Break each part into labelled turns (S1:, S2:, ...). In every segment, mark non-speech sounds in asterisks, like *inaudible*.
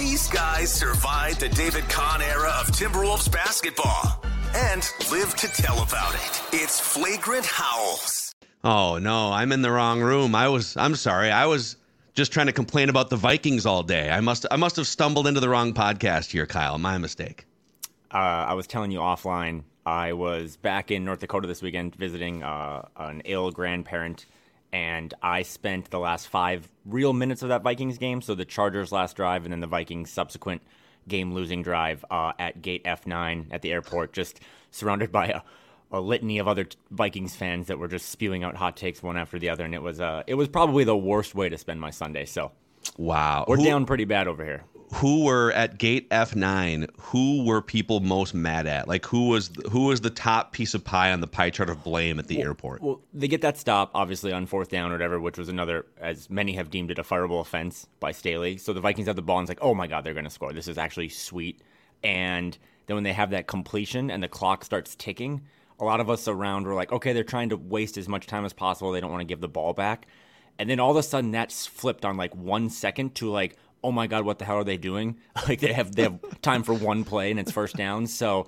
S1: These guys survived the David Kahn era of Timberwolves basketball and live to tell about it. It's Flagrant Howls.
S2: Oh no, I'm in the wrong room. I was I'm sorry. I was just trying to complain about the Vikings all day. I must I must have stumbled into the wrong podcast here, Kyle. My mistake.
S3: Uh, I was telling you offline. I was back in North Dakota this weekend visiting uh, an ill grandparent and I spent the last five real minutes of that Vikings game. So the Chargers' last drive, and then the Vikings' subsequent game-losing drive uh, at Gate F9 at the airport, just surrounded by a, a litany of other Vikings fans that were just spewing out hot takes one after the other, and it was uh, it was probably the worst way to spend my Sunday. So,
S2: wow,
S3: we're Who, down pretty bad over here
S2: who were at gate F9 who were people most mad at? Like who was who was the top piece of pie on the pie chart of blame at the
S3: well,
S2: airport?
S3: well they get that stop obviously on fourth down or whatever which was another as many have deemed it a fireable offense by Staley so the Vikings have the ball and it's like oh my god they're going to score. This is actually sweet. And then when they have that completion and the clock starts ticking a lot of us around were like okay they're trying to waste as much time as possible. They don't want to give the ball back. And then all of a sudden that's flipped on like one second to like oh my god, what the hell are they doing? *laughs* like they have they have time for one play and it's first down. So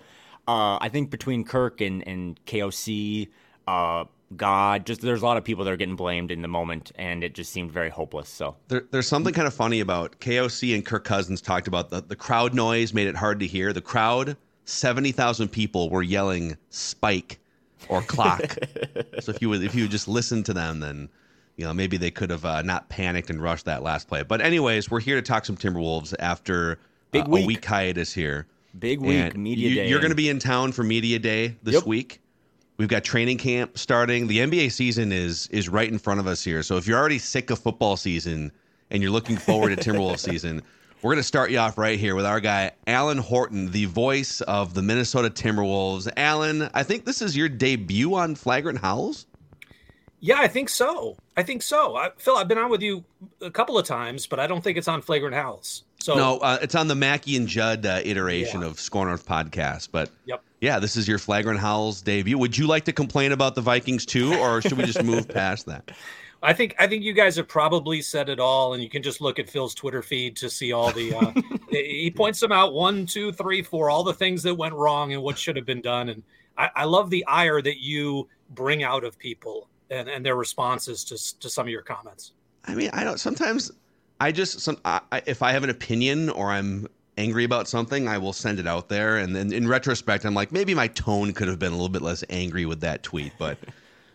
S3: uh, I think between Kirk and and KOC, uh, God, just there's a lot of people that are getting blamed in the moment, and it just seemed very hopeless. So
S2: there, there's something kind of funny about KOC and Kirk Cousins talked about the the crowd noise made it hard to hear. The crowd, seventy thousand people were yelling "spike" or "clock." *laughs* so if you would if you would just listen to them, then you know, maybe they could have uh, not panicked and rushed that last play. But anyways, we're here to talk some Timberwolves after
S3: Big uh, week.
S2: a week hiatus here.
S3: Big week, and media
S2: you,
S3: day.
S2: You're going to be in town for media day this
S3: yep.
S2: week. We've got training camp starting. The NBA season is is right in front of us here. So if you're already sick of football season and you're looking forward to Timberwolves *laughs* season, we're going to start you off right here with our guy Alan Horton, the voice of the Minnesota Timberwolves. Alan, I think this is your debut on Flagrant Howls.
S4: Yeah, I think so. I think so. I, Phil, I've been on with you a couple of times, but I don't think it's on Flagrant Howls. So
S2: no, uh, it's on the Mackey and Judd uh, iteration yeah. of Score North podcast. But
S4: yep.
S2: yeah, this is your Flagrant Howls debut. Would you like to complain about the Vikings too, or should we just *laughs* move past that?
S4: I think I think you guys have probably said it all, and you can just look at Phil's Twitter feed to see all the. Uh, *laughs* he points them out one, two, three, four, all the things that went wrong and what should have been done, and I, I love the ire that you bring out of people and, and their responses to, to some of your comments.
S2: I mean, I don't, sometimes I just, some, I, if I have an opinion or I'm angry about something, I will send it out there. And then in retrospect, I'm like, maybe my tone could have been a little bit less angry with that tweet, but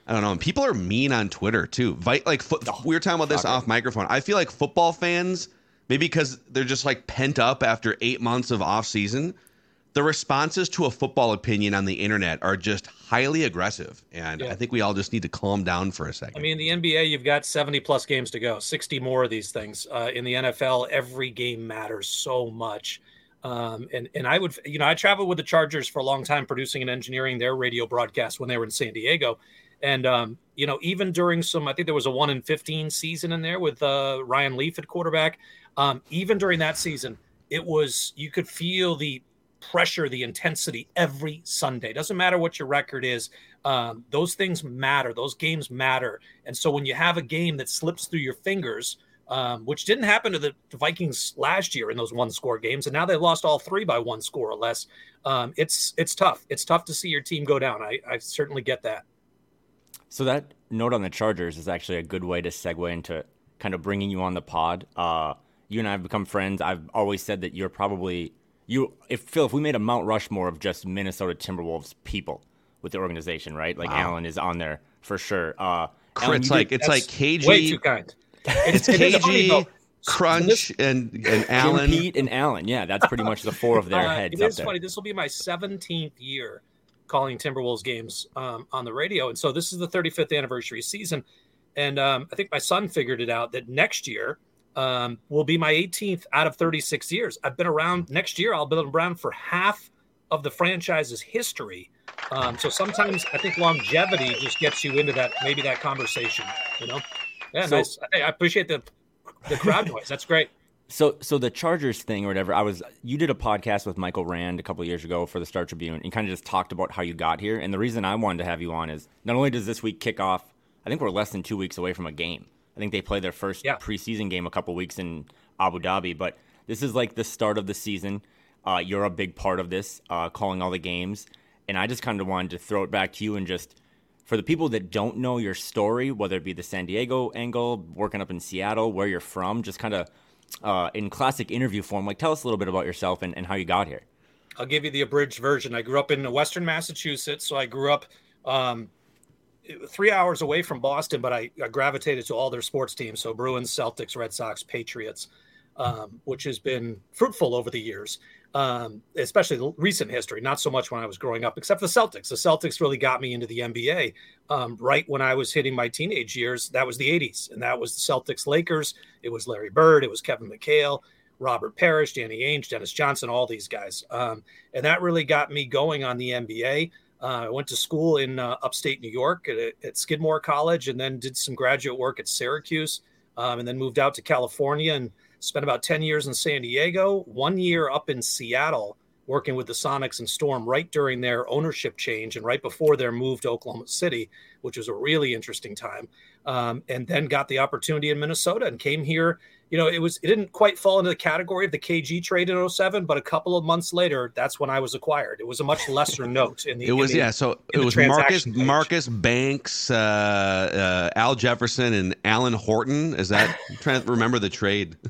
S2: I don't know. And people are mean on Twitter too. Vi- like fo- oh, we were talking about this off microphone. I feel like football fans, maybe because they're just like pent up after eight months of off season, the responses to a football opinion on the internet are just highly aggressive. And yeah. I think we all just need to calm down for a second.
S4: I mean, the NBA, you've got 70 plus games to go, 60 more of these things. Uh, in the NFL, every game matters so much. Um, and, and I would, you know, I traveled with the Chargers for a long time, producing and engineering their radio broadcast when they were in San Diego. And, um, you know, even during some, I think there was a one in 15 season in there with uh, Ryan Leaf at quarterback. Um, even during that season, it was, you could feel the, pressure, the intensity every Sunday. Doesn't matter what your record is. Um, those things matter. Those games matter. And so when you have a game that slips through your fingers, um, which didn't happen to the, the, Vikings last year in those one score games, and now they lost all three by one score or less. Um, it's it's tough. It's tough to see your team go down. I, I certainly get that.
S3: So that note on the Chargers is actually a good way to segue into kind of bringing you on the pod. Uh, you and I have become friends. I've always said that you're probably you if Phil, if we made a Mount Rushmore of just Minnesota Timberwolves people with the organization, right? Like wow. Alan is on there for sure. Uh,
S2: Alan, it's like did, it's like KG.
S4: Way too kind.
S2: It's, it's KG. Crunch and and Alan,
S3: Pete and Alan. Yeah, that's pretty much the four of their *laughs* uh, heads.
S4: It is funny. This will be my 17th year calling Timberwolves games um, on the radio, and so this is the 35th anniversary season. And um, I think my son figured it out that next year um, will be my 18th out of 36 years. I've been around next year. I'll be around for half of the franchise's history. Um, so sometimes I think longevity just gets you into that maybe that conversation. You know, yeah, so, nice. I, I appreciate the the crowd *laughs* noise. That's great.
S3: So, so the Chargers thing or whatever. I was you did a podcast with Michael Rand a couple years ago for the Star Tribune, and kind of just talked about how you got here. And the reason I wanted to have you on is not only does this week kick off, I think we're less than two weeks away from a game. I think they play their first yeah. preseason game a couple weeks in Abu Dhabi, but this is like the start of the season. Uh, you're a big part of this, uh, calling all the games, and I just kind of wanted to throw it back to you and just for the people that don't know your story, whether it be the San Diego angle, working up in Seattle, where you're from, just kind of uh, in classic interview form. Like, tell us a little bit about yourself and, and how you got here.
S4: I'll give you the abridged version. I grew up in Western Massachusetts, so I grew up um, three hours away from Boston, but I, I, gravitated to all their sports teams. So Bruins, Celtics, Red Sox, Patriots, um, which has been fruitful over the years um, especially the recent history, not so much when I was growing up, except the Celtics. The Celtics really got me into the NBA um, right when I was hitting my teenage years. That was the 80s, and that was the Celtics Lakers. It was Larry Bird, it was Kevin McHale, Robert Parish, Danny Ainge, Dennis Johnson, all these guys. Um, and that really got me going on the NBA. Uh, I went to school in uh, upstate New York at, at, Skidmore College and then did some graduate work at Syracuse um, and then moved out to California and spent about 10 years in San Diego, one year up in Seattle working with the Sonics and Storm right during their ownership change and right before their move to Oklahoma City, which was a really interesting time. Um, and then got the opportunity in Minnesota and came here. You know, it was it didn't quite fall into the category of the KG trade in 07, but a couple of months later, that's when I was acquired. It was a much lesser *laughs* note in the.
S2: It was
S4: the,
S2: yeah. So it was Marcus page. Marcus Banks, uh, uh, Al Jefferson, and Alan Horton. Is that I'm trying to remember the trade? *laughs*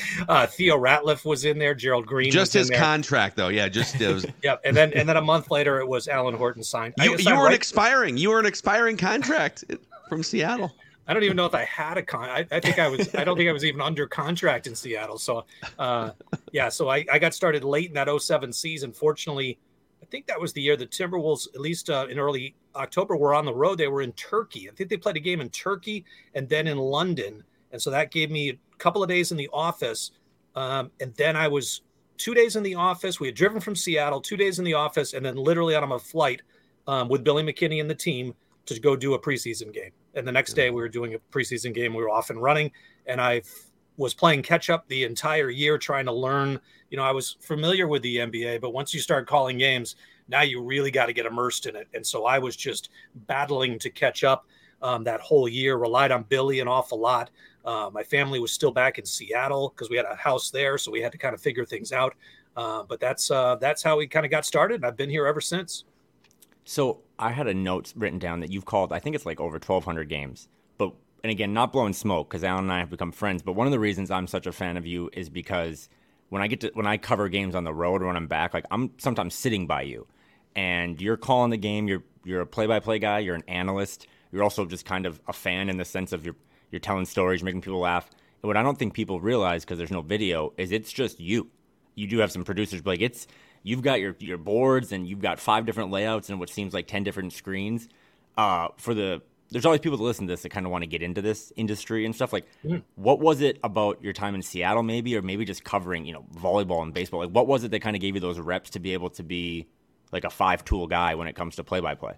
S2: *laughs*
S4: uh, Theo Ratliff was in there. Gerald Green.
S2: Just his contract, though. Yeah, just it was.
S4: yeah, and then and then a month later, it was Alan Horton signed.
S2: You, you were right- an expiring. You were an expiring contract from Seattle.
S4: I don't even know if I had a con. I, I, think I was. I don't think I was even under contract in Seattle. So, uh, yeah. So I, I got started late in that 07 season. Fortunately, I think that was the year the Timberwolves, at least uh, in early October, were on the road. They were in Turkey. I think they played a game in Turkey and then in London. And so that gave me a couple of days in the office. Um, and then I was two days in the office. We had driven from Seattle, two days in the office, and then literally on a flight um, with Billy McKinney and the team to go do a preseason game. And the next day we were doing a preseason game. We were off and running, and I was playing catch up the entire year, trying to learn. You know, I was familiar with the NBA, but once you start calling games, now you really got to get immersed in it. And so I was just battling to catch up um, that whole year. Relied on Billy an awful lot. Uh, my family was still back in Seattle because we had a house there, so we had to kind of figure things out. Uh, but that's uh, that's how we kind of got started, and I've been here ever since.
S3: So I had a note written down that you've called. I think it's like over 1,200 games. But and again, not blowing smoke because Alan and I have become friends. But one of the reasons I'm such a fan of you is because when I get to when I cover games on the road or when I'm back, like I'm sometimes sitting by you, and you're calling the game. You're you're a play-by-play guy. You're an analyst. You're also just kind of a fan in the sense of you're you're telling stories, making people laugh. And what I don't think people realize because there's no video is it's just you. You do have some producers, but like it's you've got your your boards and you've got five different layouts and what seems like ten different screens. Uh, for the there's always people that listen to this that kind of want to get into this industry and stuff. Like, mm-hmm. what was it about your time in Seattle, maybe, or maybe just covering, you know, volleyball and baseball? Like, what was it that kind of gave you those reps to be able to be like a five tool guy when it comes to play by play?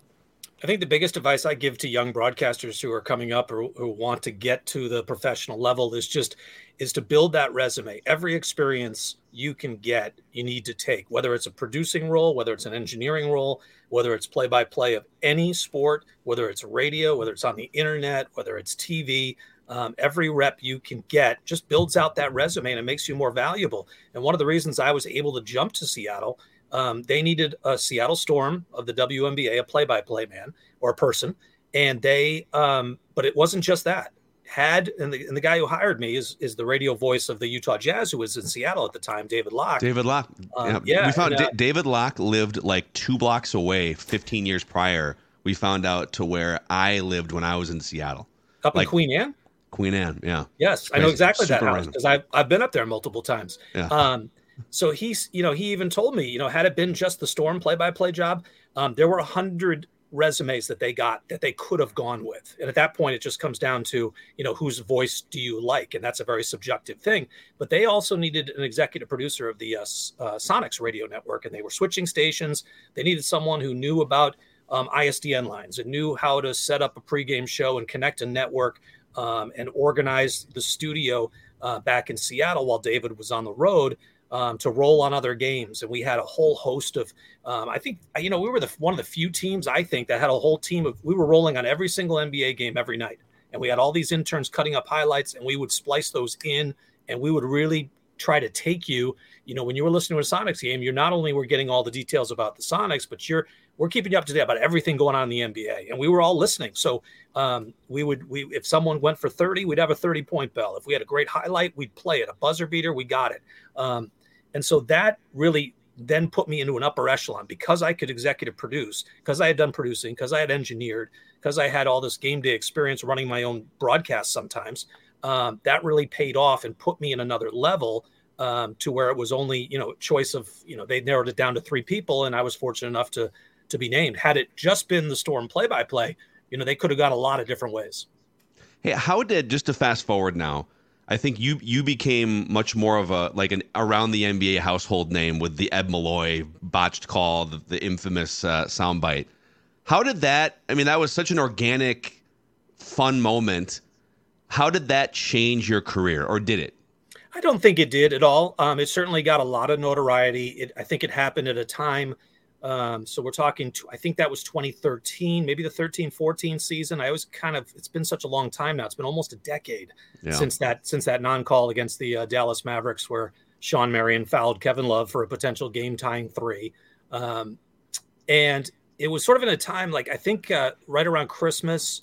S4: I think the biggest advice I give to young broadcasters who are coming up or who want to get to the professional level is just is to build that resume. Every experience you can get, you need to take, whether it's a producing role, whether it's an engineering role, whether it's play by play of any sport, whether it's radio, whether it's on the internet, whether it's TV. Um, every rep you can get just builds out that resume and it makes you more valuable. And one of the reasons I was able to jump to Seattle, um, they needed a Seattle Storm of the WNBA, a play by play man or person. And they, um, but it wasn't just that had and the, and the guy who hired me is is the radio voice of the Utah Jazz who was in Seattle at the time, David Locke.
S2: David Locke. Um, yeah. yeah. we found and, uh, D- David Locke lived like two blocks away 15 years prior. We found out to where I lived when I was in Seattle.
S4: Up
S2: like,
S4: in Queen Anne?
S2: Queen Anne, yeah.
S4: Yes, I know exactly that house because I've, I've been up there multiple times. Yeah. Um, so he's, you know, he even told me, you know, had it been just the Storm play by play job, um, there were a hundred resumes that they got that they could have gone with. And at that point, it just comes down to, you know, whose voice do you like? And that's a very subjective thing. But they also needed an executive producer of the uh, uh, Sonics radio network, and they were switching stations. They needed someone who knew about um, ISDN lines and knew how to set up a pregame show and connect a network um, and organize the studio uh, back in Seattle while David was on the road um, to roll on other games. And we had a whole host of, um, I think, you know, we were the one of the few teams I think that had a whole team of. We were rolling on every single NBA game every night, and we had all these interns cutting up highlights, and we would splice those in, and we would really try to take you. You know, when you were listening to a Sonics game, you're not only were getting all the details about the Sonics, but you're we're keeping you up to date about everything going on in the NBA, and we were all listening. So um, we would we if someone went for 30, we'd have a 30 point bell. If we had a great highlight, we'd play it. A buzzer beater, we got it. Um, and so that really then put me into an upper echelon because I could executive produce, because I had done producing, because I had engineered, because I had all this game day experience running my own broadcast sometimes. Um, that really paid off and put me in another level um, to where it was only you know choice of you know they narrowed it down to three people and I was fortunate enough to to be named. Had it just been the Storm play by play, you know, they could have gone a lot of different ways.
S2: Hey, how did just to fast forward now? I think you you became much more of a like an around the NBA household name with the Ed Malloy botched call, the, the infamous uh, soundbite. How did that? I mean, that was such an organic, fun moment. How did that change your career, or did it?
S4: I don't think it did at all. Um, it certainly got a lot of notoriety. It, I think it happened at a time um, so we're talking, to, I think that was 2013, maybe the 13 14 season. I always kind of, it's been such a long time now. It's been almost a decade yeah. since that, since that non call against the uh, Dallas Mavericks where Shawn Marion fouled Kevin Love for a potential game tying three. Um, and it was sort of in a time like, I think uh, right around Christmas.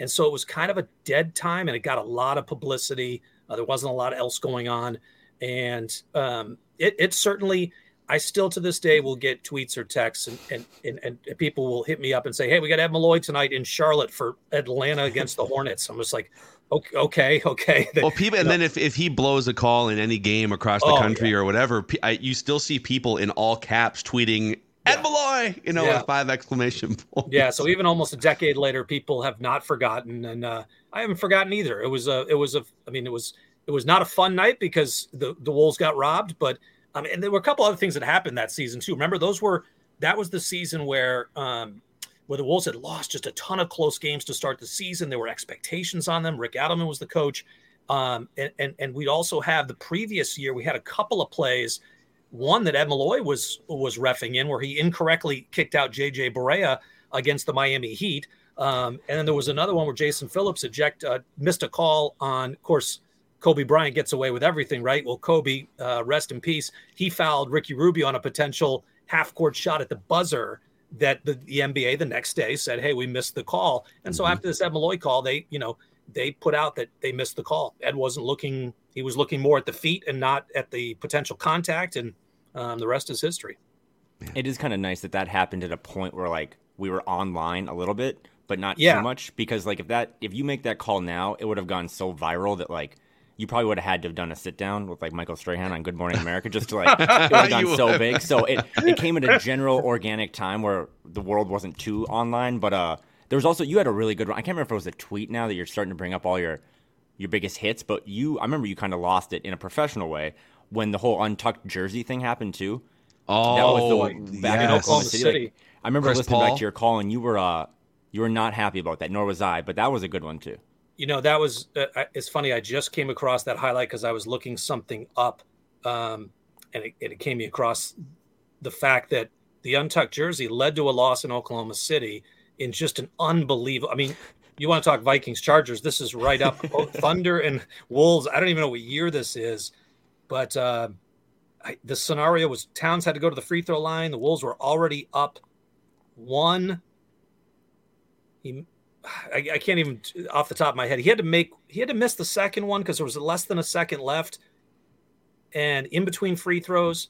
S4: And so it was kind of a dead time and it got a lot of publicity. Uh, there wasn't a lot else going on. And um, it, it certainly, I still to this day will get tweets or texts and, and, and, and, people will hit me up and say, Hey, we got Ed Malloy tonight in Charlotte for Atlanta against the Hornets. I'm just like, okay, okay. okay. *laughs*
S2: Well, people, and then if, if he blows a call in any game across the oh, country yeah. or whatever, I, you still see people in all caps tweeting Ed. Malloy, you know, yeah. with five exclamation *laughs* points.
S4: Yeah. So even almost a decade later, people have not forgotten. And uh, I haven't forgotten either. It was a, it was a, I mean, it was, it was not a fun night because the, the Wolves got robbed, but um, and there were a couple other things that happened that season too. Remember, those were that was the season where um, where the Wolves had lost just a ton of close games to start the season. There were expectations on them. Rick Adelman was the coach, um, and, and and we'd also have the previous year we had a couple of plays. One that Ed Malloy was was refing in, where he incorrectly kicked out JJ Barea against the Miami Heat. Um, and then there was another one where Jason Phillips eject uh, missed a call on, of course, Kobe Bryant gets away with everything, right? Well, Kobe, uh, rest in peace, he fouled Ricky Rubio on a potential half court shot at the buzzer that the, the, NBA the next day said, "Hey, we missed the call." And mm-hmm. so after this Ed Malloy call, they, you know, they put out that they missed the call. Ed wasn't looking; he was looking more at the feet and not at the potential contact, and um, the rest is history.
S3: It is kind of nice that that happened at a point where like we were online a little bit, but not yeah. too much, because like if that if you make that call now, it would have gone so viral that like you probably would have had to have done a sit down with like Michael Strahan on Good Morning America just to like *laughs* it would have gone so big. So it, it came at a *laughs* general organic time where the world wasn't too online. But uh there was also you had a really good one. I can't remember if it was a tweet now that you're starting to bring up all your your biggest hits, but you I remember you kind of lost it in a professional way when the whole untucked jersey thing happened too.
S2: Oh, that was the back yes. in
S4: Oklahoma City. City. Like,
S3: I remember Chris listening Paul. back to your call and you were uh you were not happy about that, nor was I. But that was a good one too
S4: you know that was uh, it's funny i just came across that highlight because i was looking something up um, and it, it, came me across the fact that the untucked jersey led to a loss in oklahoma city in just an unbelievable i mean you want to talk vikings chargers this is right up *laughs* thunder and wolves i don't even know what year this is but uh, I, the scenario was towns had to go to the free throw line the wolves were already up one. He I, I, can't even off the top of my head. He had to make he had to miss the second one because there was less than a second left, and in between free throws,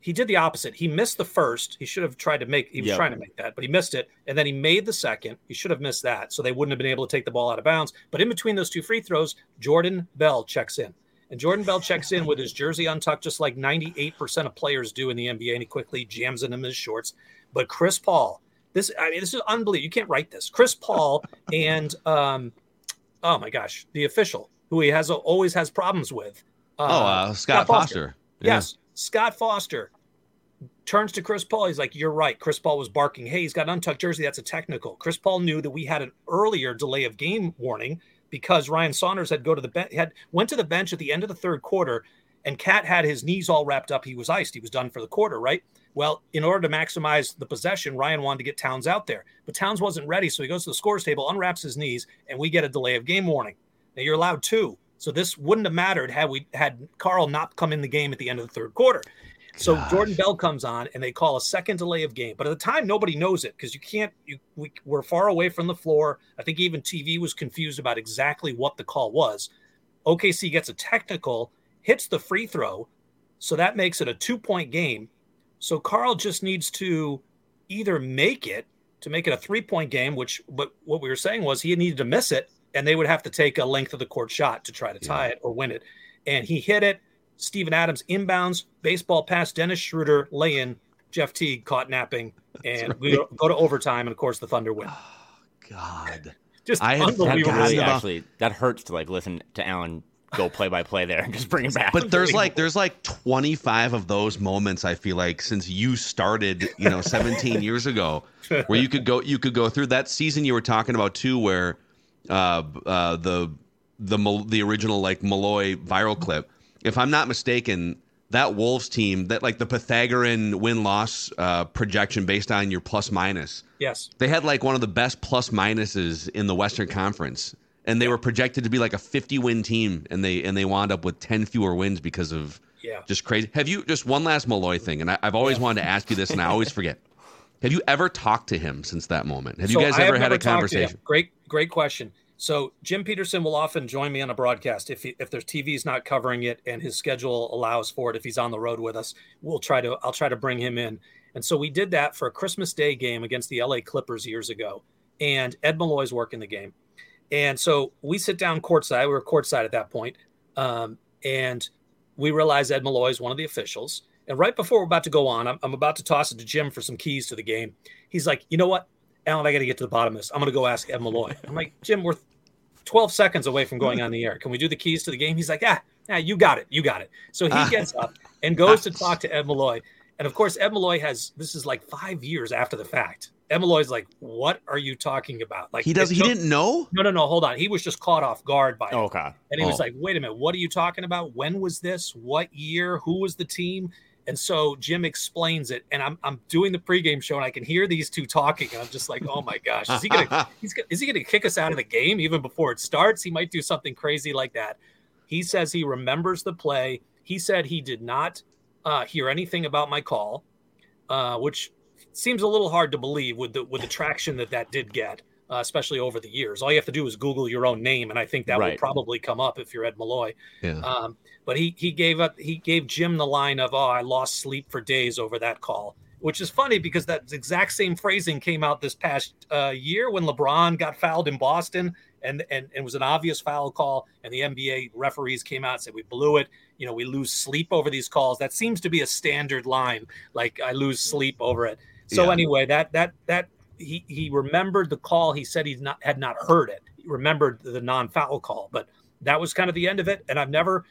S4: he did the opposite. He missed the first. He should have tried to make. He was yep. trying to make that, but he missed it, and then he made the second. He should have missed that, so they wouldn't have been able to take the ball out of bounds. But in between those two free throws, Jordan Bell checks in, and Jordan Bell checks in with his jersey untucked, just like ninety eight percent of players do in the NBA, and he quickly jams in his shorts. But Chris Paul This, I mean, this is unbelievable. You can't write this. Chris Paul *laughs* and, um, oh my gosh, the official who he has always has problems with.
S2: Uh, oh, uh, Scott, Scott, Foster. Foster.
S4: Yeah. Yes, Scott Foster turns to Chris Paul. He's like, "You're right." Chris Paul was barking, "Hey, he's got an untucked jersey. That's a technical." Chris Paul knew that we had an earlier delay of game warning because Ryan Saunders had go to the bench, had went to the bench at the end of the third quarter, and Cat had his knees all wrapped up. He was iced. He was done for the quarter, right? Well, in order to maximize the possession, Ryan wanted to get Towns out there, but Towns wasn't ready, so he goes to the scores table, unwraps his knees, and we get a delay of game warning. Now you're allowed two, so this wouldn't have mattered had we had Karl not come in the game at the end of the third quarter. So Gosh. Jordan Bell comes on and they call a second delay of game. But at the time, nobody knows it because you can't. You we, we're far away from the floor. I think even TV was confused about exactly what the call was. OKC gets a technical, hits the free throw, so that makes it a two point game. So Karl just needs to either make it to make it a three point game, which but what we were saying was he needed to miss it, and they would have to take a length of the court shot to try to tie yeah. it or win it. And he hit it Steven Adams inbounds, baseball pass, Dennis Schroeder lay in, Jeff Teague caught napping, *laughs* and right. we go to overtime, and of course the Thunder win. Oh,
S2: God,
S4: just I unbelievable.
S3: That really actually that hurts to like listen to Alan go play by play there and just bring it back.
S2: But there's like *laughs* there's like 25 of those moments I feel like since you started, you know, 17 years ago, where you could go you could go through that season you were talking about too, where uh, uh, the the the original like Malloy viral clip if I'm not mistaken, that Wolves team, that like the Pythagorean win loss uh, projection based on your plus minus.
S4: Yes.
S2: They had like one of the best plus minuses in the Western Conference. And they yeah. were projected to be like a 50 win team, and they and they wound up with 10 fewer wins because of
S4: yeah.
S2: just crazy. Have you just one last Malloy thing? And I, have always yeah. wanted to ask you this, and I always *laughs* forget. Have you ever talked to him since that moment? Have so you guys ever had a conversation?
S4: Great, great question. So Jim Peterson will often join me on a broadcast if he, if there's TV's not covering it and his schedule allows for it. If he's on the road with us, we'll try to I'll try to bring him in. And so we did that for a Christmas Day game against the LA Clippers years ago. And Ed Malloy's working the game. And so we sit down courtside. We were courtside at that point. Um, and we realize Ed Malloy is one of the officials. And right before we're about to go on, I'm, I'm about to toss it to Jim for some keys to the game. He's like, you know what? Alan, I got to get to the bottom of this. I'm going to go ask Ed Malloy. I'm like, Jim, we're 12 seconds away from going on the air. Can we do the keys to the game? He's like, ah, yeah, you got it. You got it. So he *laughs* gets up and goes to talk to Ed Malloy. And of course, Ed Malloy has this is like five years after the fact. Ed Malloy's like, what are you talking about? Like
S2: he doesn't he didn't know?
S4: No, no, no. Hold on. He was just caught off guard by
S3: oh, okay.
S4: And he oh. was like, wait a minute, what are you talking about? When was this? What year? Who was the team? And so Jim explains it, and I'm, I'm doing the pregame show, and I can hear these two talking, and I'm just like, oh my gosh, is he gonna *laughs* he's, is he gonna kick us out of the game even before it starts? He might do something crazy like that. He says he remembers the play. He said he did not uh, hear anything about my call, uh, which seems a little hard to believe with the with the traction that that did get uh, especially over the years. All you have to do is Google your own name, and I think that right. will probably come up if you're Ed Malloy.
S2: Yeah.
S4: Um, but he he gave up he gave Jim the line of "Oh, I lost sleep for days over that call," which is funny because that exact same phrasing came out this past uh, year when LeBron got fouled in Boston. And, and, and it was an obvious foul call, and the NBA referees came out and said, We blew it. You know, we lose sleep over these calls. That seems to be a standard line, like I lose sleep over it. So yeah. anyway, that that that he he remembered the call. He said he not had not heard it. He remembered the non-foul call, but that was kind of the end of it. And I've never,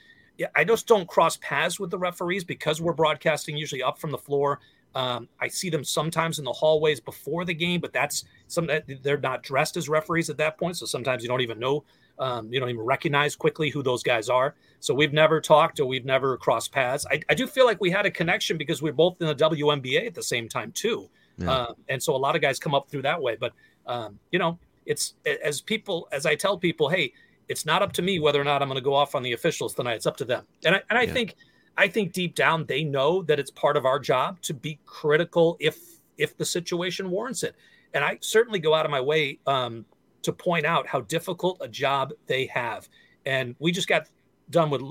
S4: I just don't cross paths with the referees because we're broadcasting usually up from the floor. Um, I see them sometimes in the hallways before the game, but that's some they're not dressed as referees at that point. So sometimes you don't even know, um, you don't even recognize quickly who those guys are. So we've never talked or we've never crossed paths. I, I do feel like we had a connection because we are both in the WNBA at the same time too. Yeah. Uh, and so a lot of guys come up through that way. But um, you know, it's as people as I tell people, hey, it's not up to me whether or not I'm going to go off on the officials tonight. It's up to them. And I and I yeah. think I think deep down they know that it's part of our job to be critical if if the situation warrants it. And I certainly go out of my way um, to point out how difficult a job they have. And we just got done with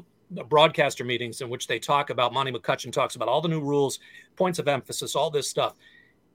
S4: broadcaster meetings in which they talk about Monty McCutchen talks about all the new rules, points of emphasis, all this stuff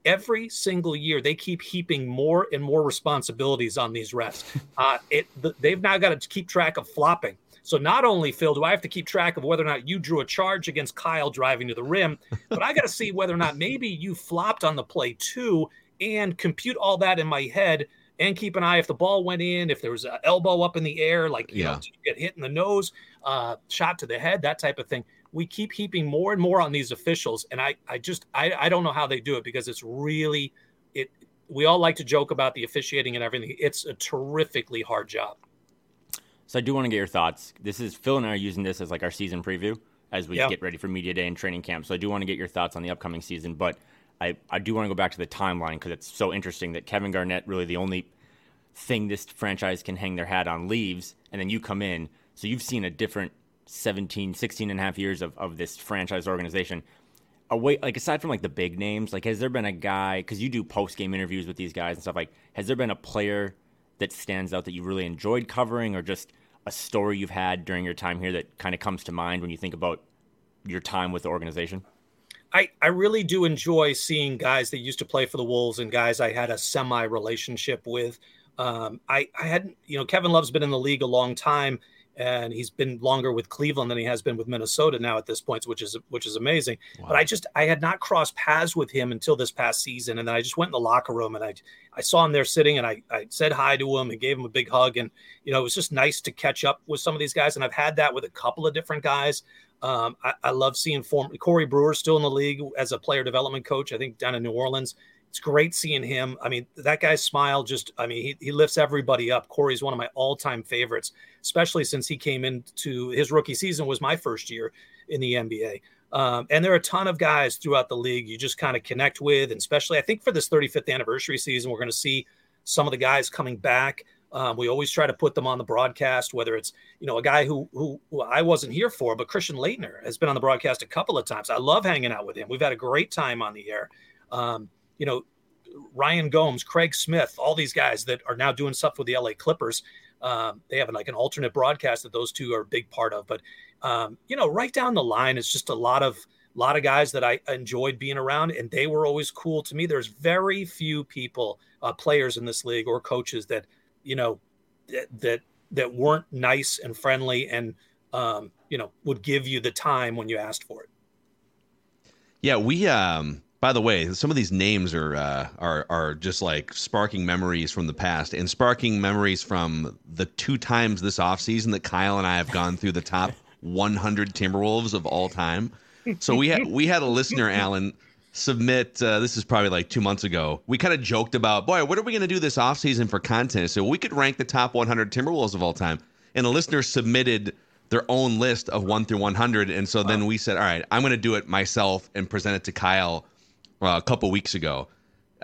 S4: every single year they keep heaping more and more responsibilities on these refs. Uh, it they've now got to keep track of flopping. So not only Phil, do I have to keep track of whether or not you drew a charge against Kyle driving to the rim, but I got to *laughs* see whether or not maybe you flopped on the play too, and compute all that in my head and keep an eye if the ball went in, if there was an elbow up in the air, like you
S2: Yeah.
S4: know, get hit in the nose, uh, shot to the head, that type of thing. We keep heaping more and more on these officials, and I, I just, I, I don't know how they do it because it's really, it. We all like to joke about the officiating and everything. It's a terrifically hard job.
S3: So I do want to get your thoughts. This is Phil and I are using this as like our season preview as we
S4: Yeah.
S3: get ready for media day and training camp. So I do want to get your thoughts on the upcoming season, but I, I do want to go back to the timeline because it's so interesting that Kevin Garnett really the only thing this franchise can hang their hat on leaves and then you come in. So you've seen a different 17, 16 and a half years of, of this franchise organization. Away, like aside from like the big names, like has there been a guy because you do post game interviews with these guys and stuff like has there been a player that stands out that you really enjoyed covering or just a story you've had during your time here that kind of comes to mind when you think about your time with the organization?
S4: I, I really do enjoy seeing guys that used to play for the Wolves and guys I had a semi relationship with. Um, I, I hadn't, you know, Kevin Love's been in the league a long time and he's been longer with Cleveland than he has been with Minnesota now at this point, which is which is amazing. But I just I had not crossed paths with him until this past season, and then I just went in the locker room and I I saw him there sitting, and I I said hi to him and gave him a big hug, and you know it was just nice to catch up with some of these guys, and I've had that with a couple of different guys. Um, I, I love seeing form Corey Brewer still in the league as a player development coach. I think down in New Orleans. It's great seeing him. I mean, that guy's smile just, I mean, he, he lifts everybody up. Corey's one of my all time favorites, especially since he came into his rookie season, was my first year in the NBA. Um, and there are a ton of guys throughout the league you just kind of connect with. And especially, I think for this 35th anniversary season, we're going to see some of the guys coming back. Um, we always try to put them on the broadcast, whether it's you know a guy who, who who I wasn't here for, but Christian Laettner has been on the broadcast a couple of times. I love hanging out with him. We've had a great time on the air. Um, you know, Ryan Gomes, Craig Smith, all these guys that are now doing stuff with the LA Clippers. Um, they have like an alternate broadcast that those two are a big part of. But um, you know, right down the line, it's just a lot of a lot of guys that I enjoyed being around, and they were always cool to me. There's very few people, uh, players in this league or coaches that you know that that, that weren't nice and friendly and um, you know would give you the time when you asked for it.
S2: Yeah, we um by the way, some of these names are uh, are are just like sparking memories from the past and sparking memories from the two times this offseason that Kyle and I have gone through the top *laughs* 100 Timberwolves of all time. So we had we had a listener, *laughs* Alan, submit. Uh, this is probably like two months ago. We kind of joked about, boy, what are we going to do this offseason for content? So we could rank the top 100 Timberwolves of all time. And a listener submitted their own list of one through 100. And so then we said, all right, I'm going to do it myself and present it to Kyle uh, a couple weeks ago.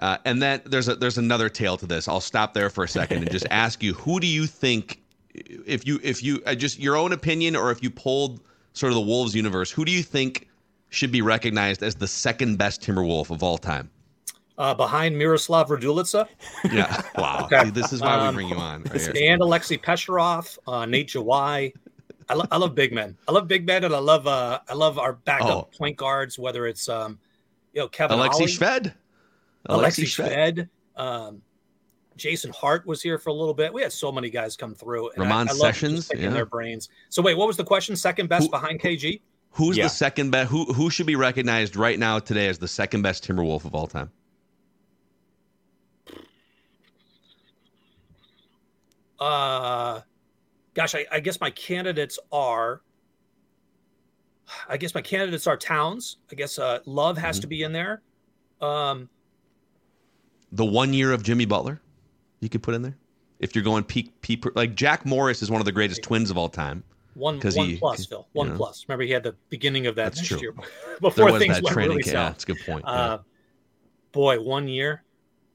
S2: Uh, and then there's a there's another tale to this. I'll stop there for a second and just *laughs* ask you, who do you think, if you if you uh, just your own opinion, or if you pulled sort of the Wolves universe, who do you think should be recognized as the second best Timberwolf of all time?
S4: Uh, behind Miroslav Raduljica *laughs*
S2: Yeah, wow.
S4: Okay.
S2: See, this is why we
S4: Um,
S2: bring you on. Right
S4: and Alexei Pesharov, uh, Nate Jawai. I, lo- I love big men. I love big men, and I love uh, I love our backup
S2: Oh.
S4: point guards. Whether it's um, you know Kevin
S2: Alexi
S4: Ollie,
S2: Shved.
S4: Alexey Shved, um, Jason Hart was here for a little bit. We had so many guys come through. and
S2: Ramon
S4: I, love
S2: Sessions, yeah.
S4: their brains. So wait, what was the question? Second best
S2: Who-
S4: behind KG?
S2: Who's
S3: Yeah.
S2: the second best? Who who should be recognized right now today as the second best Timberwolf of all time?
S4: Uh, gosh, I, I guess my candidates are. I guess my candidates are Towns. I guess uh, Love has
S2: Mm-hmm.
S4: to be in there. Um,
S2: The one year of Jimmy Butler, you could put in there. If you're going peak peak, like Jack Morris is one of the greatest twins of all time.
S4: One
S2: 'Cause
S4: one
S2: he-
S4: plus, Phil. One
S2: know.
S4: plus. Remember, he had the beginning of that
S2: That's
S4: next
S2: true.
S4: year *laughs* *laughs* before things
S2: that
S4: went
S2: training
S4: really
S2: camp. Yeah,
S4: south.
S2: that's a good point. yeah.
S4: Uh, boy, one year.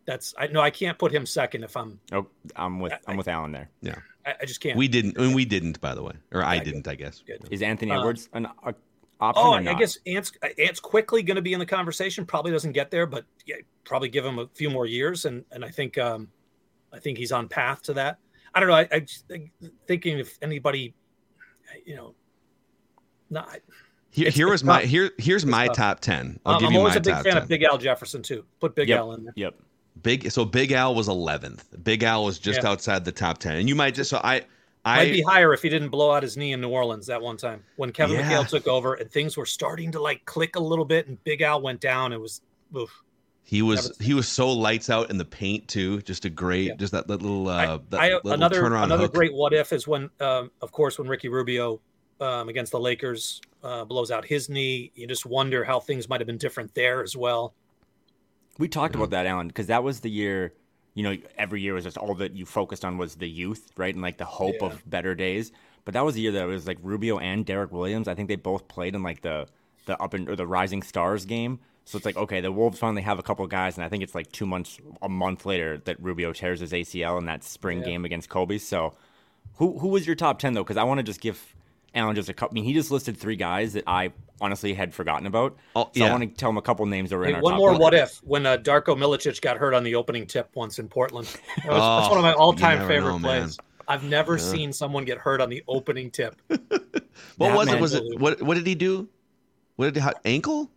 S4: That's I no, I can't put him second if I'm.
S3: Oh, I'm with I'm with Alan there.
S4: I, I just can't.
S2: we didn't, and we didn't, by the way, or I
S4: Yeah, good.
S2: didn't, I guess.
S4: Good.
S3: Is Anthony
S4: Uh,
S3: Edwards an a, option
S4: Oh,
S3: or
S4: I guess Ant's Ant's quickly going to be in the conversation. Probably doesn't get there, but yeah, probably give him a few more years, and and I think um, I think he's on path to that. I don't know. I, I just think, thinking if anybody, you know, not.
S2: Here, here was my here. Here's my
S4: tough.
S2: top ten. I'll
S4: I'm,
S2: give
S4: I'm
S2: you
S4: always
S2: my
S4: a big fan
S2: 10.
S4: of Big Al Jefferson too. Put Big
S3: Yep.
S4: Al in there.
S3: Yep.
S2: Big so Big Al was 11th. Big Al was just
S4: Yeah.
S2: outside the top 10. And you might just so I I
S4: might be higher if he didn't blow out his knee in New Orleans that one time when Kevin
S2: Yeah.
S4: McHale took over and things were starting to like click a little bit and Big Al went down. It was, oof.
S2: He was he was so lights out in the paint too. Just a great, yeah. just that, that little uh, that
S4: I,
S2: little
S4: another another
S2: hook.
S4: great what if is when, um, of course, when Ricky Rubio um, against the Lakers uh, blows out his knee. You just wonder how things might have been different there as well.
S3: We talked about that, Alan, because that was the year. You know, every year was just all that you focused on was the youth, right, and like the hope yeah. of better days. But that was the year that was like Rubio and Derrick Williams. I think they both played in like the the up and or the Rising Stars game. So it's like okay, the Wolves finally have a couple guys, and I think it's like two months, a month later that Rubio tears his ACL in that spring yeah. game against Kobe. So, who who was your top ten though? Because I want to just give Alan just a couple. I mean, he just listed three guys that I honestly had forgotten about. Oh, so yeah. I want to tell him a couple names that were in our
S4: One more what if when uh, Darko Milicic got hurt on the opening tip once in Portland. *laughs* That was, oh, that's one of my all-time favorite know, plays. Man. I've never yeah. seen someone get hurt on the opening tip. *laughs*
S2: what was it? Was it what? What did he do? What did he, ankle?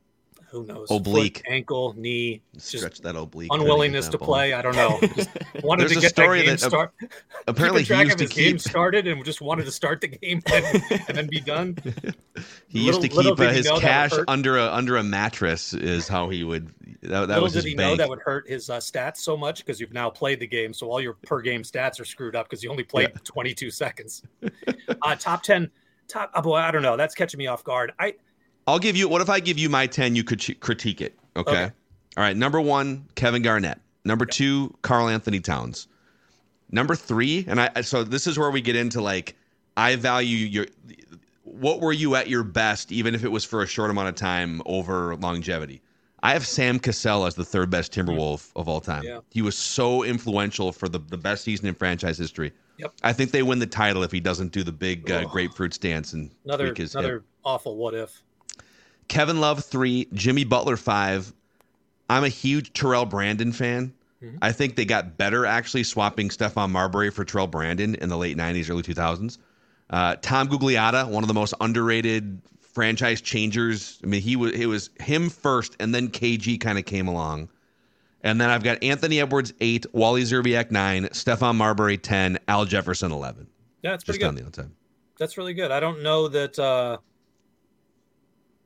S4: Who knows?
S2: Oblique,
S4: Foot, ankle, knee,
S2: stretch that oblique.
S4: Unwillingness to play. I don't know. *laughs* Just wanted There's to get that game that, start.
S2: Apparently, he used to keep
S4: game started and just wanted to start the game and, and then be done. *laughs*
S2: he used to keep uh, his cash under a under a mattress. Is how he would. That, that
S4: little
S2: was
S4: did
S2: he
S4: bank. know that would hurt his uh, stats so much because you've now played the game, so all your per game stats are screwed up because you only played yeah. 22 seconds. Uh, top 10 top oh boy i don't know that's catching me off guard i
S2: I'll give you. What if I give you my ten? You could critique it. Okay? okay. All right. Number one, Kevin Garnett. Number okay. two, Karl Anthony Towns. Number three, and I. So this is where we get into like, I value your. What were you at your best, even if it was for a short amount of time over longevity? I have Sam Cassell as the third best Timberwolf of all time. Yeah. He was so influential for the, the best season in franchise history.
S4: Yep.
S2: I think they win the title if he doesn't do the big uh, grapefruit dance and
S4: another another hip. awful what if.
S2: Kevin Love three, Jimmy Butler five. I'm a huge Terrell Brandon fan. Mm-hmm. I think they got better actually swapping Stephon Marbury for Terrell Brandon in the late 90s, early 2000s. Uh, Tom Gugliotta, one of the most underrated franchise changers. I mean, he was it was him first, and then KG kind of came along. And then I've got Anthony Edwards eight, Wally Szczerbiak nine, Stephon Marbury ten, Al Jefferson eleven.
S4: Yeah, that's pretty Just good. On the outside. That's really good. I don't know that. Uh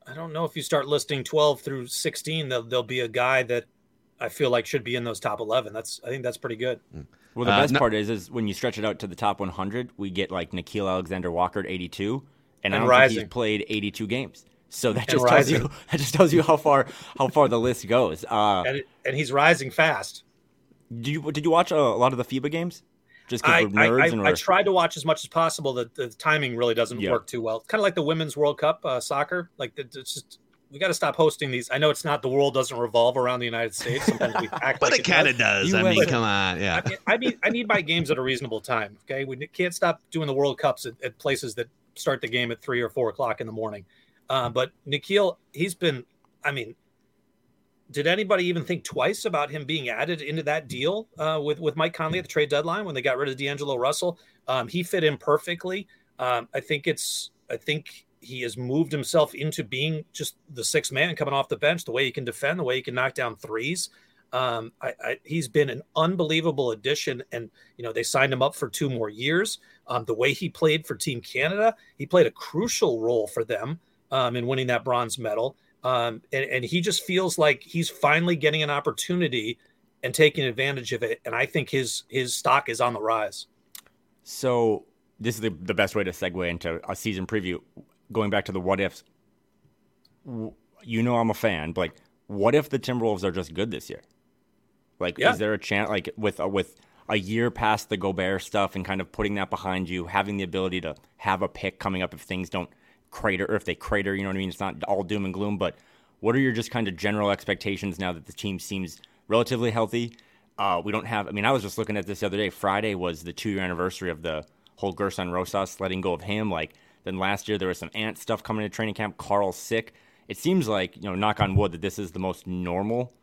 S4: I don't know if you start listing 12 through 16, there'll, there'll be a guy that I feel like should be in those top 11. That's I think that's pretty good.
S3: Mm. Well, the uh, best no, part is is when you stretch it out to the top 100, we get like Nickeil Alexander Walker at 82, and, and I don't rising. think he's played 82 games. So that just tells you *laughs* that just tells you how far how far the list goes. Uh,
S4: and, and he's rising fast.
S3: Did you did you watch a, a lot of the FIBA games?
S4: Just I, I, I, I, tried to watch as much as possible. The, the timing really doesn't yeah. work too well. It's Kind of like the women's World Cup uh, soccer. Like it's just we got to stop hosting these. I know it's not the world doesn't revolve around the United States. Sometimes we *laughs* act
S2: but
S4: like
S2: it, kind of does. does. I mean, come on, yeah.
S4: I, I, need I need my games at a reasonable time. Okay, we can't stop doing the World Cups at, at places that start the game at three or four o'clock in the morning. Uh, but Nickeil, he's been. I mean, did anybody even think twice about him being added into that deal uh, with with Mike Conley at the trade deadline when they got rid of D'Angelo Russell? Um, he fit in perfectly. Um, I think it's I think he has moved himself into being just the sixth man coming off the bench. The way he can defend, the way he can knock down threes. Um, I, I, he's been an unbelievable addition, and you know they signed him up for two more years. Um, the way he played for Team Canada, he played a crucial role for them um, in winning that bronze medal. Um, and, and he just feels like he's finally getting an opportunity and taking advantage of it. And I think his his stock is on the rise.
S3: So this is the, the best way to segue into a season preview. Going back to the what ifs, you know I'm a fan, but like, what if the Timberwolves are just good this year? Like, yeah. is there a chance, like with uh, with a year past the Gobert stuff and kind of putting that behind you, having the ability to have a pick coming up if things don't crater or if they crater, you know what I mean? It's not all doom and gloom, but what are your just kind of general expectations now that the team seems relatively healthy? Uh, we don't have, I mean, I was just looking at this the other day. Friday was the two year anniversary of the whole Gersson Rosas letting go of him. Like, then last year there was some Ant stuff coming to training camp. Karl's sick. It seems like, you know, knock on wood, that this is the most normal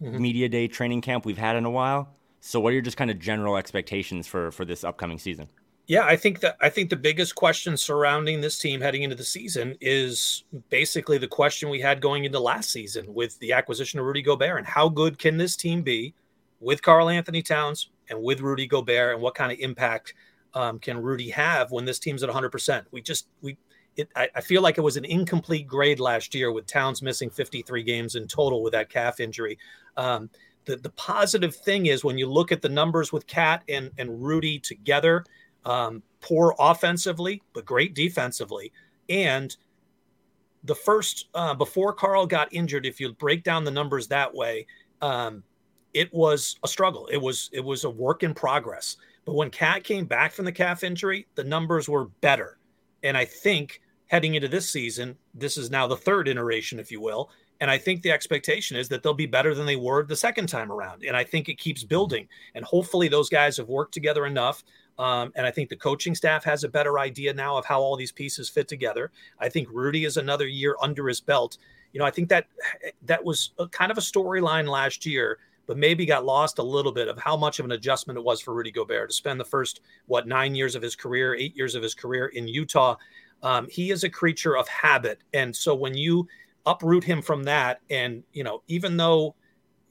S3: mm-hmm. media day training camp we've had in a while. So, what are your just kind of general expectations for for this upcoming season?
S4: Yeah, I think that I think the biggest question surrounding this team heading into the season is basically the question we had going into last season with the acquisition of Rudy Gobert and how good can this team be with Karl-Anthony Towns and with Rudy Gobert and what kind of impact um, can Rudy have when this team's at 100%? We just we it, I, I, feel like it was an incomplete grade last year with Towns missing 53 games in total with that calf injury. Um, the, the positive thing is when you look at the numbers with Cat and, and Rudy together, um, poor offensively, but great defensively. And the first, uh, before Karl got injured, if you break down the numbers that way, um, it was a struggle. It was it was a work in progress. But when Cat came back from the calf injury, the numbers were better. And I think heading into this season, this is now the third iteration, if you will. And I think the expectation is that they'll be better than they were the second time around. And I think it keeps building. And hopefully, those guys have worked together enough. Um, and I think the coaching staff has a better idea now of how all these pieces fit together. I think Rudy is another year under his belt. You know, I think that that was a, kind of a storyline last year, but maybe got lost a little bit of how much of an adjustment it was for Rudy Gobert to spend the first, what, nine years of his career, eight years of his career in Utah um, he is a creature of habit. And so when you uproot him from that, and, you know, even though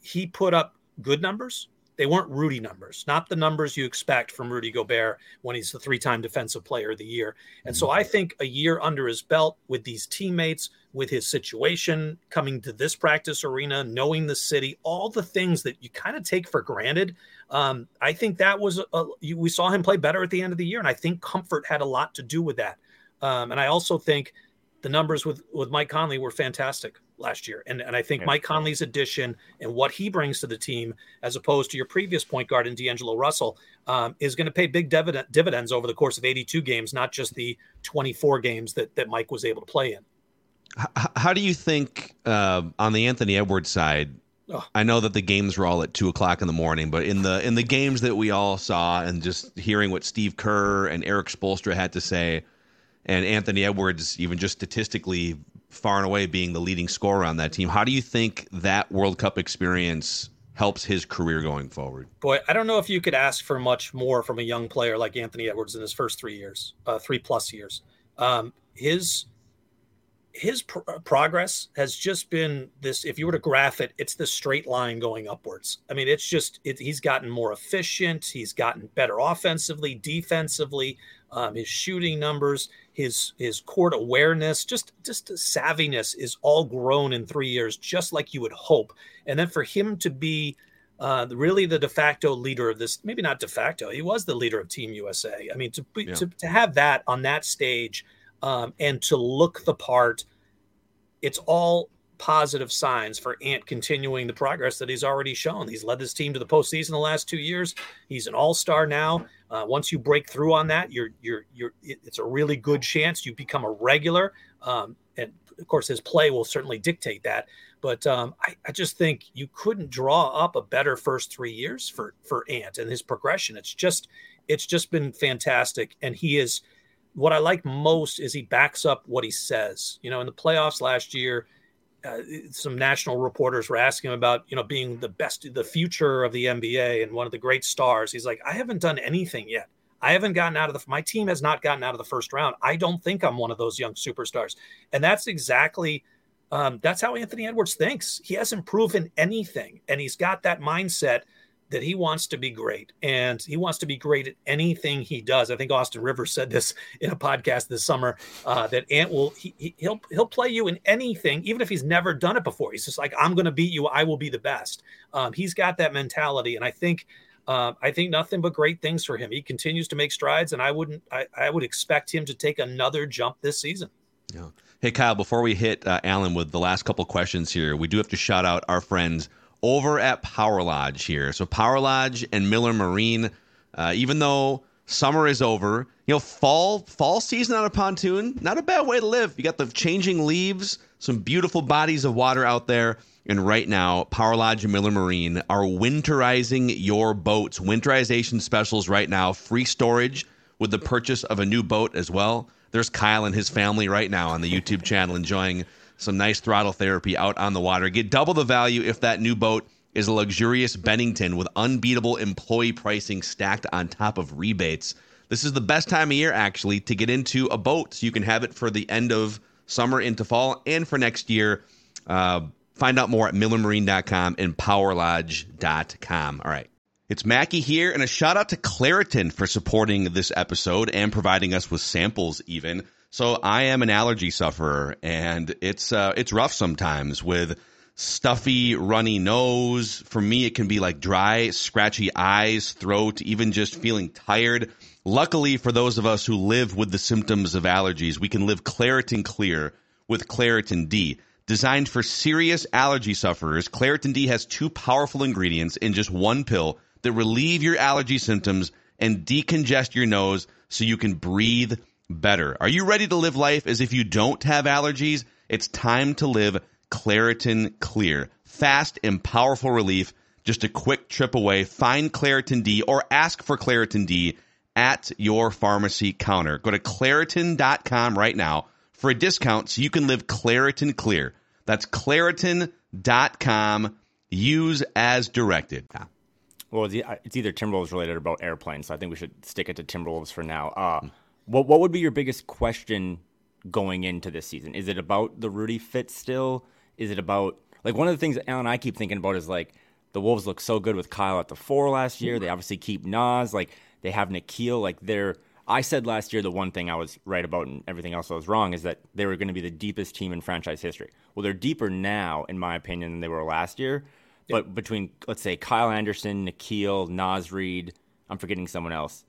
S4: he put up good numbers, they weren't Rudy numbers, not the numbers you expect from Rudy Gobert when he's the three time defensive player of the year. And so mm-hmm. I think a year under his belt with these teammates, with his situation, coming to this practice arena, knowing the city, all the things that you kind of take for granted. Um, I think that was, a, we saw him play better at the end of the year. And I think comfort had a lot to do with that. Um, and I also think the numbers with with Mike Conley were fantastic last year, and and I think yeah. Mike Conley's addition and what he brings to the team, as opposed to your previous point guard in D'Angelo Russell, um, is going to pay big dividend, dividends over the course of 82 games, not just the 24 games that that Mike was able to play in.
S2: How, how do you think uh, on the Anthony Edwards side? Oh. I know that the games were all at two o'clock in the morning, but in the in the games that we all saw, and just hearing what Steve Kerr and Erik Spoelstra had to say, and Anthony Edwards, even just statistically, far and away being the leading scorer on that team. How do you think that World Cup experience helps his career going forward?
S4: Boy, I don't know if you could ask for much more from a young player like Anthony Edwards in his first three years, uh, three plus years. Um, his his pr- uh, progress has just been this if you were to graph it it's the straight line going upwards i mean it's just it, he's gotten more efficient he's gotten better offensively defensively um, his shooting numbers his his court awareness just just savviness is all grown in three years just like you would hope and then for him to be uh, really the de facto leader of this maybe not de facto he was the leader of team usa i mean to, yeah. to, to have that on that stage um, and to look the part. It's all positive signs for Ant continuing the progress that he's already shown. He's led this team to the postseason the last two years. He's an all star now. Uh, once you break through on that, you're you're you're. It's a really good chance you become a regular. Um, and of course, his play will certainly dictate that. But um, I, I, just think you couldn't draw up a better first three years for for Ant and his progression. It's just it's just been fantastic, and he is what I like most is he backs up what he says. You know, in the playoffs last year, uh, some national reporters were asking him about, you know, being the best, the future of the NBA and one of the great stars. He's like, I haven't done anything yet. I haven't gotten out of the, my team has not gotten out of the first round. I don't think I'm one of those young superstars. And that's exactly, um, that's how Anthony Edwards thinks. He hasn't proven anything. And he's got that mindset that he wants to be great and he wants to be great at anything he does. I think Austin Rivers said this in a podcast this summer uh, that Ant will he, he'll he'll play you in anything, even if he's never done it before. He's just like I'm going to beat you. I will be the best. Um, he's got that mentality, and I think. Uh, I think nothing but great things for him. He continues to make strides, and I wouldn't. I, I would expect him to take another jump this season.
S2: Yeah. Hey Kyle, before we hit uh, Alan with the last couple questions here, we do have to shout out our friends over at Power Lodge here. So Power Lodge and Miller Marine, uh, even though summer is over, you know, fall fall season on a pontoon, not a bad way to live. You got the changing leaves, some beautiful bodies of water out there. And right now, Power Lodge and Miller Marine are winterizing your boats. Winterization specials right now, free storage with the purchase of a new boat as well. There's Kyle and his family right now on the YouTube channel enjoying some nice throttle therapy out on the water. Get double the value if that new boat is a luxurious Bennington with unbeatable employee pricing stacked on top of rebates. This is the best time of year, actually, to get into a boat so you can have it for the end of summer into fall and for next year. Uh, find out more at millermarine.com and powerlodge.com. All right. It's Mackey here, and a shout out to Claritin for supporting this episode and providing us with samples, even. So I am an allergy sufferer, and it's uh, it's rough sometimes with stuffy, runny nose. For me, it can be like dry, scratchy eyes, throat, even just feeling tired. Luckily, for those of us who live with the symptoms of allergies, we can live Claritin Clear with Claritin D. Designed for serious allergy sufferers, Claritin D has two powerful ingredients in just one pill that relieve your allergy symptoms and decongest your nose so you can breathe better. Are you ready to live life as if you don't have allergies? It's time to live Claritin Clear. Fast and powerful relief, just a quick trip away. Find Claritin D or ask for Claritin D at your pharmacy counter. Go to Claritin.com right now for a discount so you can live Claritin Clear. That's Claritin.com. Use as directed.
S3: Well, it's either Timberwolves related or about airplanes, so I think we should stick it to Timberwolves for now. Uh, what what would be your biggest question going into this season? Is it about the Rudy fit still? Is it about like one of the things that Alan and I keep thinking about is like the Wolves look so good with Kyle at the four last year. They obviously keep Naz, Like they have Nickeil. Like they're. I said last year the one thing I was right about and everything else I was wrong is that they were going to be the deepest team in franchise history. Well, they're deeper now, in my opinion, than they were last year. But between let's say Kyle Anderson, Nickeil, Naz Reid, I'm forgetting someone else.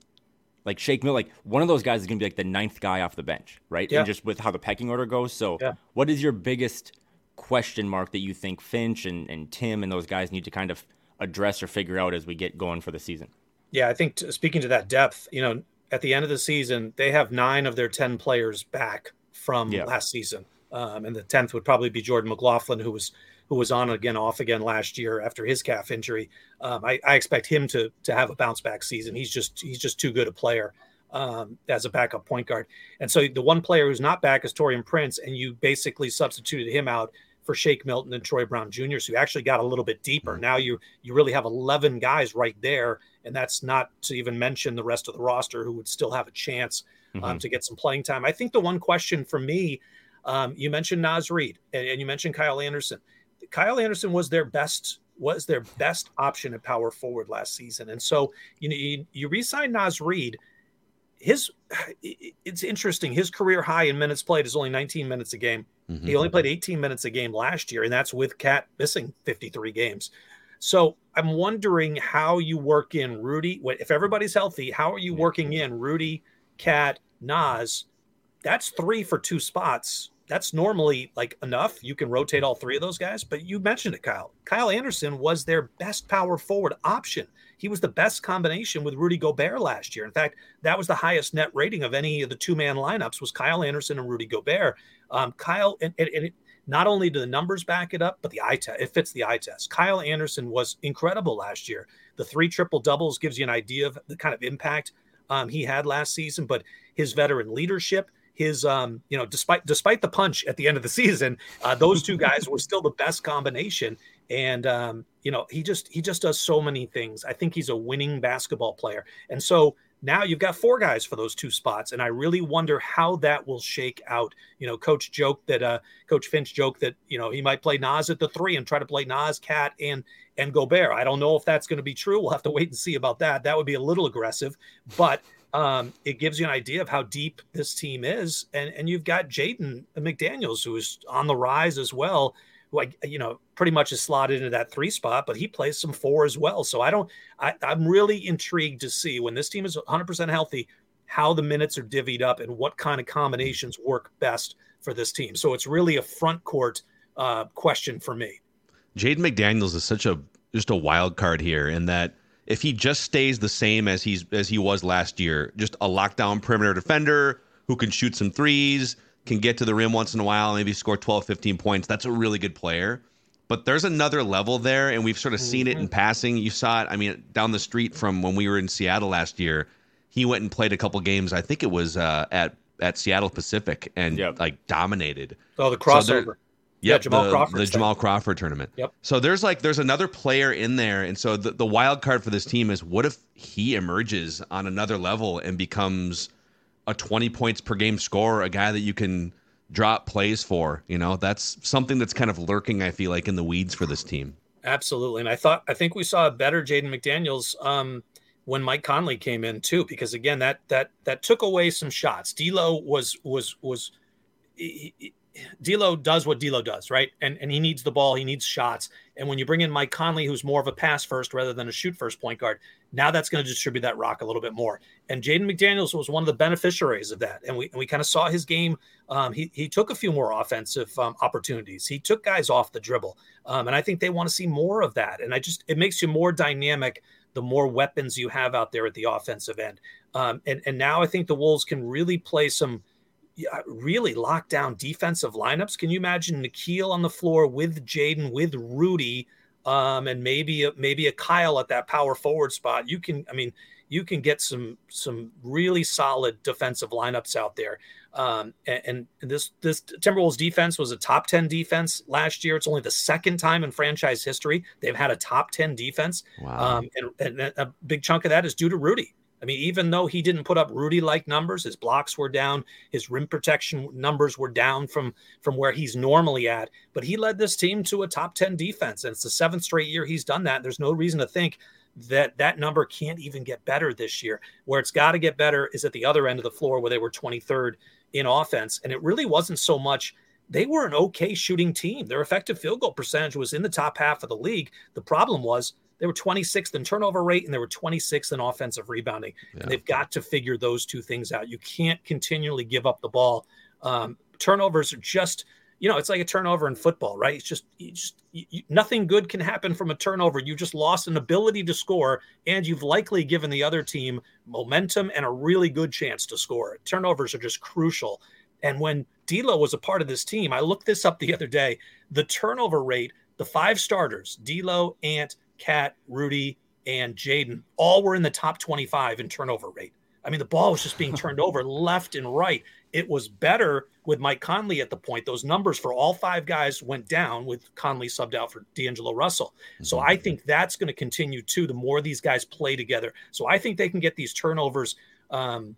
S3: Like Shake Mill, like one of those guys is going to be like the ninth guy off the bench, right?
S4: Yeah.
S3: And just with how the pecking order goes. So,
S4: Yeah.
S3: what is your biggest question mark that you think Finch and, and Tim and those guys need to kind of address or figure out as we get going for the season?
S4: Yeah, I think t- speaking to that depth, you know, at the end of the season, they have nine of their 10 players back from
S3: Yeah.
S4: last season. Um, and the 10th would probably be Jordan McLaughlin, who was who was on again, off again last year after his calf injury. Um, I, I expect him to to have a bounce back season. He's just he's just too good a player um, as a backup point guard. And so the one player who's not back is Taurean Prince, and you basically substituted him out for Shake Milton and Troy Brown Jr. So you actually got a little bit deeper. Now you you really have 11 guys right there, and that's not to even mention the rest of the roster who would still have a chance um, to get some playing time. I think the one question for me, um, you mentioned Naz Reid and, and you mentioned Kyle Anderson. Kyle Anderson was their best was their best option at power forward last season, and so you know you, you re-sign Naz Reid. His it's interesting. His career high in minutes played is only 19 minutes a game.
S2: Mm-hmm.
S4: He only played 18 minutes a game last year, and that's with Cat missing 53 games. So I'm wondering how you work in Rudy. If everybody's healthy, how are you working in Rudy, Cat, Naz? That's three for two spots. That's normally like enough. You can rotate all three of those guys, but you mentioned it, Kyle. Kyle Anderson was their best power forward option. He was the best combination with Rudy Gobert last year. In fact, that was the highest net rating of any of the two man lineups was Kyle Anderson and Rudy Gobert. Um, Kyle, and, and, and it, not only do the numbers back it up, but the eye test, it fits the eye test. Kyle Anderson was incredible last year. The three triple doubles gives you an idea of the kind of impact um, he had last season, but his veteran leadership, his um, you know, despite despite the punch at the end of the *laughs* season, uh, those two guys were still the best combination. And um, you know, he just he just does so many things. I think he's a winning basketball player. And so now you've got four guys for those two spots, and I really wonder how that will shake out. You know, Coach joked that uh, Coach Finch joked that you know he might play Naz at the three and try to play Naz, Cat, and and Gobert. I don't know if that's going to be true. We'll have to wait and see about that. That would be a little aggressive, but um, it gives you an idea of how deep this team is. And and you've got Jaden McDaniels who is on the rise as well. Who I, you know pretty much is slotted into that three spot, but he plays some four as well. So I don't. I, I'm really intrigued to see when this team is 100 percent healthy how the minutes are divvied up and what kind of combinations work best for this team. So it's really a front court uh, question for me.
S2: Jaden McDaniels is such a just a wild card here in that if he just stays the same as he's as he was last year, just a lockdown perimeter defender who can shoot some threes, can get to the rim once in a while, maybe score 12, 15 points, that's a really good player. But there's another level there, and we've sort of seen it in passing. You saw it, I mean, down the street from when we were in Seattle last year. He went and played a couple games. I think it was uh, at at Seattle Pacific and
S3: Yep.
S2: like dominated.
S4: Oh, the
S2: So
S4: crossover. Yeah, Jamal
S2: the,
S4: Crawford
S2: the. Jamal Crawford tournament.
S4: Yep.
S2: So there's like there's another player in there, and so the, the wild card for this team is what if he emerges on another level and becomes a 20 points per game scorer, a guy that you can drop plays for. You know, that's something that's kind of lurking. I feel like in the weeds for this team.
S4: Absolutely. And I thought I think we saw a better Jaden McDaniels um when Mike Conley came in too, because again that that that took away some shots. D'Lo was was was. He, he, D'Lo does what D'Lo does, right? And and he needs the ball, he needs shots. And when you bring in Mike Conley, who's more of a pass first rather than a shoot first point guard, now that's going to distribute that rock a little bit more. And Jaden McDaniels was one of the beneficiaries of that. And we and we kind of saw his game. Um, he he took a few more offensive um, opportunities. He took guys off the dribble, um, and I think they want to see more of that. And I just it makes you more dynamic the more weapons you have out there at the offensive end. Um, and and now I think the Wolves can really play some really locked down defensive lineups. Can you imagine Nickeil on the floor with Jaden, with Rudy, um, and maybe a, maybe a Kyle at that power forward spot? You can, I mean, you can get some some really solid defensive lineups out there. Um, and, and, this this Timberwolves defense was a top ten defense last year. It's only the second time in franchise history they've had a top ten defense. Wow. Um, and, and a big chunk of that is due to Rudy. I mean, even though he didn't put up Rudy like numbers, his blocks were down, his rim protection numbers were down from from where he's normally at, but he led this team to a top 10 defense and it's the seventh straight year he's done that. There's no reason to think that that number can't even get better this year. Where it's got to get better is at the other end of the floor where they were 23rd in offense and it really wasn't so much they were an okay shooting team. Their effective field goal percentage was in the top half of the league. The problem was they were 26th in turnover rate and they were 26th in offensive rebounding. Yeah. And they've got to figure those two things out. You can't continually give up the ball. Um, turnovers are just, you know, it's like a turnover in football, right? It's just, you just you, nothing good can happen from a turnover. You just lost an ability to score, and you've likely given the other team momentum and a really good chance to score. Turnovers are just crucial. And when D'Lo was a part of this team, I looked this up the other day. The turnover rate, the five starters, D'Lo, Ant, Cat, Rudy, and Jaden all were in the top 25 in turnover rate. I mean, the ball was just being *laughs* turned over left and right. It was better with Mike Conley at the point. Those numbers for all five guys went down with Conley subbed out for D'Angelo Russell. So mm-hmm. I think that's going to continue too. The more these guys play together, so I think they can get these turnovers um,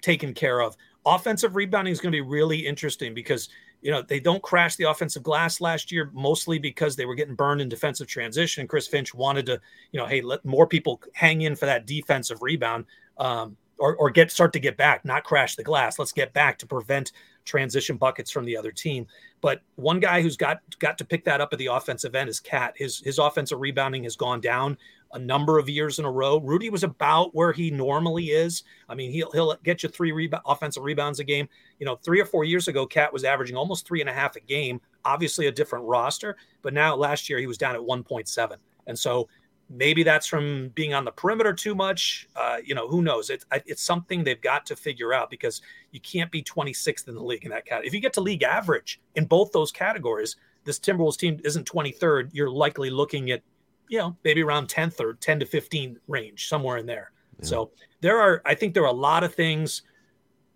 S4: taken care of. Offensive rebounding is going to be really interesting because you know, they don't crash the offensive glass last year, mostly because they were getting burned in defensive transition. Chris Finch wanted to, you know, hey, let more people hang in for that defensive rebound, um, or, or get start to get back, not crash the glass. Let's get back to prevent transition buckets from the other team. But one guy who's got got to pick that up at the offensive end is Cat. His his offensive rebounding has gone down a number of years in a row. Rudy was about where he normally is. I mean, he'll he'll get you three rebound, offensive rebounds a game. You know, three or four years ago, Cat was averaging almost three and a half a game. Obviously, a different roster, but now last year he was down at 1.7, and so maybe that's from being on the perimeter too much. Uh, you know, who knows? It's it's something they've got to figure out because you can't be 26th in the league in that category. If you get to league average in both those categories, this Timberwolves team isn't 23rd. You're likely looking at you know, maybe around 10th or 10 to 15 range, somewhere in there. Yeah. So there are, I think there are a lot of things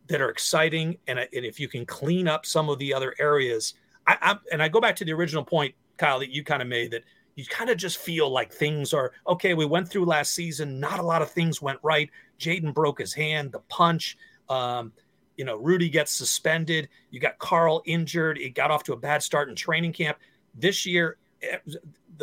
S4: that are exciting. And, and if you can clean up some of the other areas, I, I and I go back to the original point, Kyle, that you kind of made that you kind of just feel like things are okay. We went through last season, not a lot of things went right. Jaden broke his hand, the punch. Um, you know, Rudy gets suspended. You got Karl injured. It got off to a bad start in training camp. This year,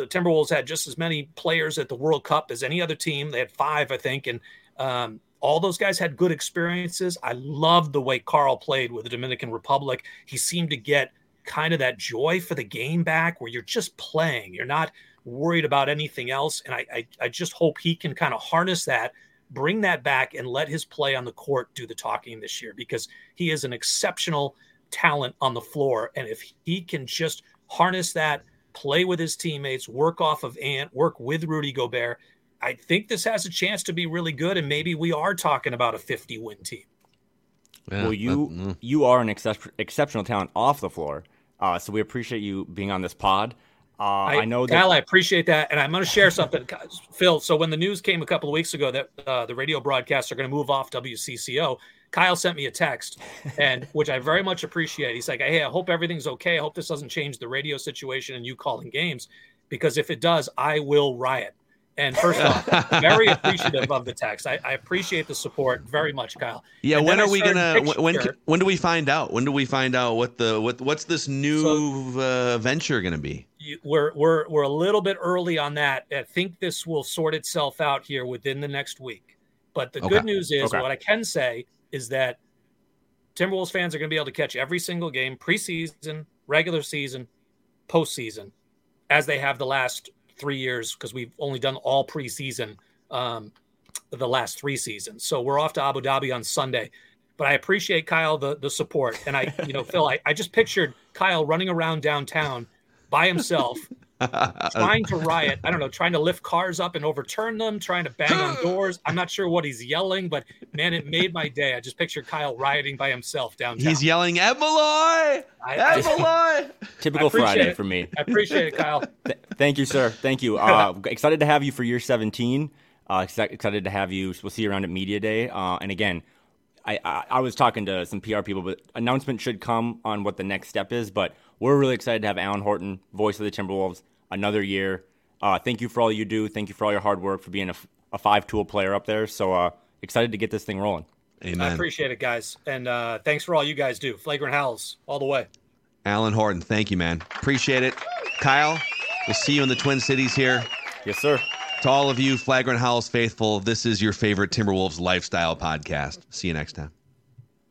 S4: the Timberwolves had just as many players at the World Cup as any other team. They had five, I think, and um, all those guys had good experiences. I loved the way Karl played with the Dominican Republic. He seemed to get kind of that joy for the game back, where you're just playing. You're not worried about anything else. And I, I, I just hope he can kind of harness that, bring that back, and let his play on the court do the talking this year because he is an exceptional talent on the floor. And if he can just harness that play with his teammates, work off of Ant, work with Rudy Gobert. I think this has a chance to be really good, and maybe we are talking about a 50 win team.
S3: Yeah, well, you mm. you are an excep- exceptional talent off the floor, uh, so we appreciate you being on this pod. Uh, I, I, know,
S4: that- Kyle, I appreciate that, and I'm going to share something, Phil. So when the news came a couple of weeks ago that uh, the radio broadcasts are going to move off WCCO, Kyle sent me a text, and which I very much appreciate. He's like, "Hey, I hope everything's okay. I hope this doesn't change the radio situation and you calling games, because if it does, I will riot." And first off, *laughs* very appreciative of the text. I, I, appreciate the support very much, Kyle.
S2: Yeah, and when are we gonna? When when do we find out? When do we find out what the what what's this new so, uh, venture gonna be?
S4: we're we're we're a little bit early on that. I think this will sort itself out here within the next week. But the
S2: Okay.
S4: good news is
S3: Okay.
S4: what I can say is that Timberwolves fans are going to be able to catch every single game, preseason, regular season, postseason, as they have the last three years because we've only done all preseason um, the last three seasons. So we're off to Abu Dhabi on Sunday. But I appreciate Kyle the the support, and I, you know, Phil, I, I just pictured Kyle running around downtown by himself, *laughs* trying to riot. I don't know, trying to lift cars up and overturn them, trying to bang on *gasps* doors. I'm not sure what he's yelling, but man, it made my day. I just pictured Kyle rioting by himself downtown.
S2: He's yelling, Ed Malloy!
S4: I,
S2: Ed
S4: I, *laughs*
S3: Typical Friday
S4: it.
S3: for me.
S4: I appreciate it, Kyle. *laughs*
S3: Th- thank you, sir. Thank you. Uh, excited to have you for year 17. Uh, exci- excited to have you. We'll see you around at Media Day. Uh, and again, I, I, I was talking to some PR people, but announcement should come on what the next step is. But we're really excited to have Alan Horton, voice of the Timberwolves, another year. Uh, thank you for all you do. Thank you for all your hard work for being a five tool player up there. So uh, excited to get this thing rolling.
S2: Amen.
S4: I appreciate it, guys, and uh, thanks for all you guys do. Flagrant howls all the way.
S2: Alan Horton, thank you, man. Appreciate it. Kyle, we'll see you in the Twin Cities here.
S3: Yes, sir.
S2: To all of you Flagrant Howls faithful, this is your favorite Timberwolves lifestyle podcast. See you next time.